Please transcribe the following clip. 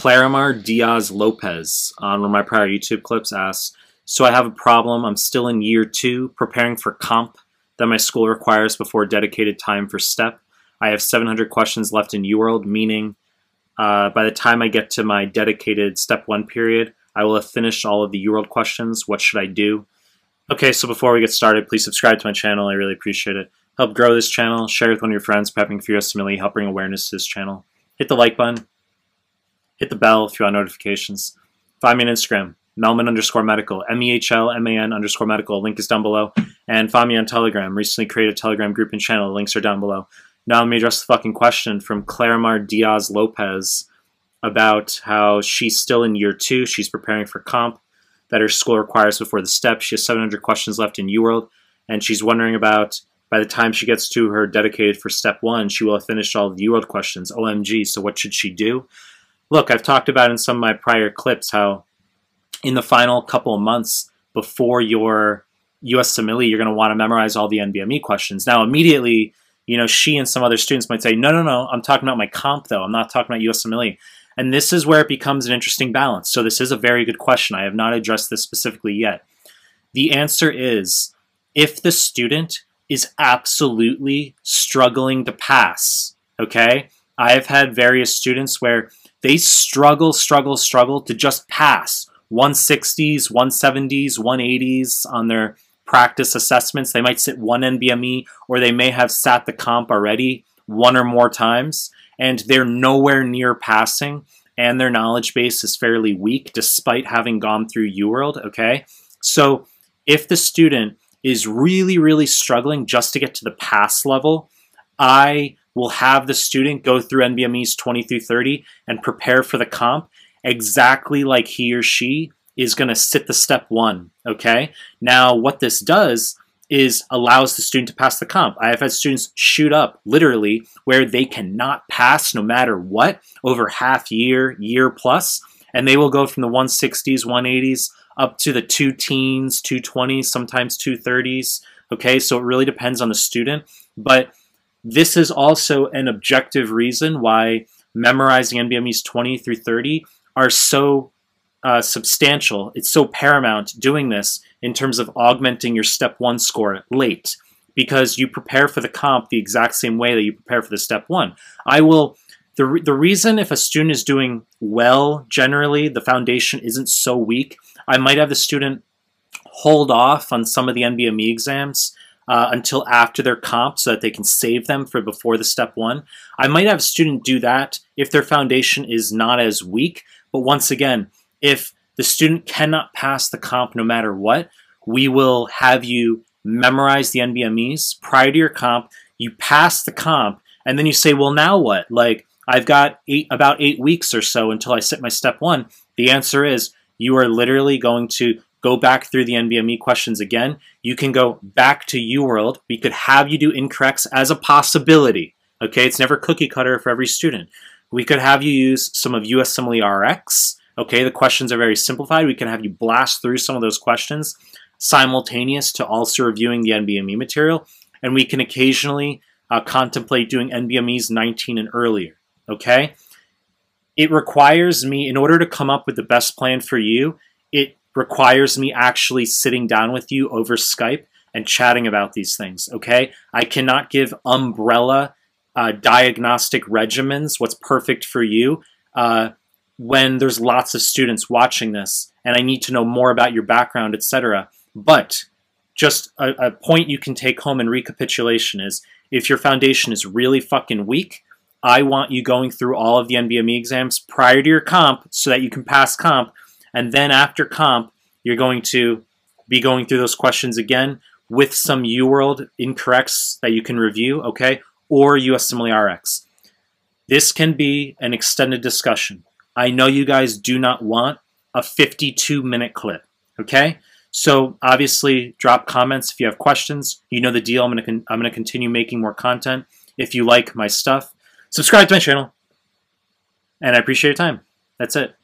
Clarimar Diaz Lopez on one of my prior YouTube clips asks, so I have a problem. I'm still in year two, preparing for comp that my school requires before dedicated time for STEP. I have 700 questions left in UWorld, meaning uh, by the time I get to my dedicated Step 1 period, I will have finished all of the UWorld questions. What should I do? Okay, so before we get started, please subscribe to my channel. I really appreciate it. Help grow this channel. Share with one of your friends prepping for USMLE. Help bring awareness to this channel. Hit the like button. Hit the bell if you want notifications. Find me on Instagram, Mehlman underscore medical, M-E-H-L-M-A-N underscore medical. Link is down below. And find me on Telegram. Recently created a Telegram group and channel. The links are down below. Now let me address the fucking question from Clarimar Diaz Lopez about how she's still in year two. She's preparing for comp that her school requires before the step. She has 700 questions left in UWorld. And she's wondering about by the time she gets to her dedicated for step one, she will have finished all of the UWorld questions. OMG, so what should she do? Look, I've talked about in some of my prior clips how in the final couple of months before your USMLE, you're going to want to memorize all the NBME questions. Now, immediately, you know, she and some other students might say, no, no, no, I'm talking about my comp, though. I'm not talking about USMLE. And this is where it becomes an interesting balance. So this is a very good question. I have not addressed this specifically yet. The answer is if the student is absolutely struggling to pass, okay? I have had various students where they struggle, struggle, struggle to just pass 160s, 170s, 180s on their practice assessments. They might sit one NBME or they may have sat the comp already one or more times and they're nowhere near passing and their knowledge base is fairly weak despite having gone through UWorld, okay? So if the student is really, really struggling just to get to the pass level, I will have the student go through NBMEs 20 through 30 and prepare for the comp exactly like he or she is going to sit the step one. Okay. Now, what this does is allows the student to pass the comp. I have had students shoot up literally where they cannot pass no matter what over half year, year plus, and they will go from the 160s, 180s up to the two teens, 220s, sometimes 230s. Okay, so it really depends on the student, but this is also an objective reason why memorizing NBMEs 20 through 30 are so uh, substantial. It's so paramount doing this in terms of augmenting your step one score late because you prepare for the comp the exact same way that you prepare for the step one. I will. The, re the reason if a student is doing well generally, the foundation isn't so weak, I might have the student hold off on some of the NBME exams uh, until after their comp so that they can save them for before the step one. I might have a student do that if their foundation is not as weak, but once again, if the student cannot pass the comp no matter what, we will have you memorize the NBMEs prior to your comp. You pass the comp, and then you say, well, now what? Like, I've got eight, about eight weeks or so until I sit my step one. The answer is you are literally going to go back through the NBME questions again. You can go back to UWorld. We could have you do incorrects as a possibility. Okay, it's never cookie cutter for every student. We could have you use some of USMLE RX. Okay, the questions are very simplified. We can have you blast through some of those questions simultaneous to also reviewing the NBME material. And we can occasionally uh, contemplate doing NBMEs 19 and earlier. Okay? It requires me, in order to come up with the best plan for you, it requires me actually sitting down with you over Skype and chatting about these things. Okay? I cannot give umbrella uh, diagnostic regimens, what's perfect for you, uh, when there's lots of students watching this and I need to know more about your background, etc. But just a, a point you can take home in recapitulation is if your foundation is really fucking weak, I want you going through all of the NBME exams prior to your comp so that you can pass comp. And then after comp, you're going to be going through those questions again with some UWorld incorrects that you can review, okay? Or USMLE RX. This can be an extended discussion. I know you guys do not want a 52 minute clip, okay? So obviously, drop comments if you have questions. You know the deal. I'm gonna I'm gonna continue making more content. If you like my stuff, subscribe to my channel, and I appreciate your time. That's it.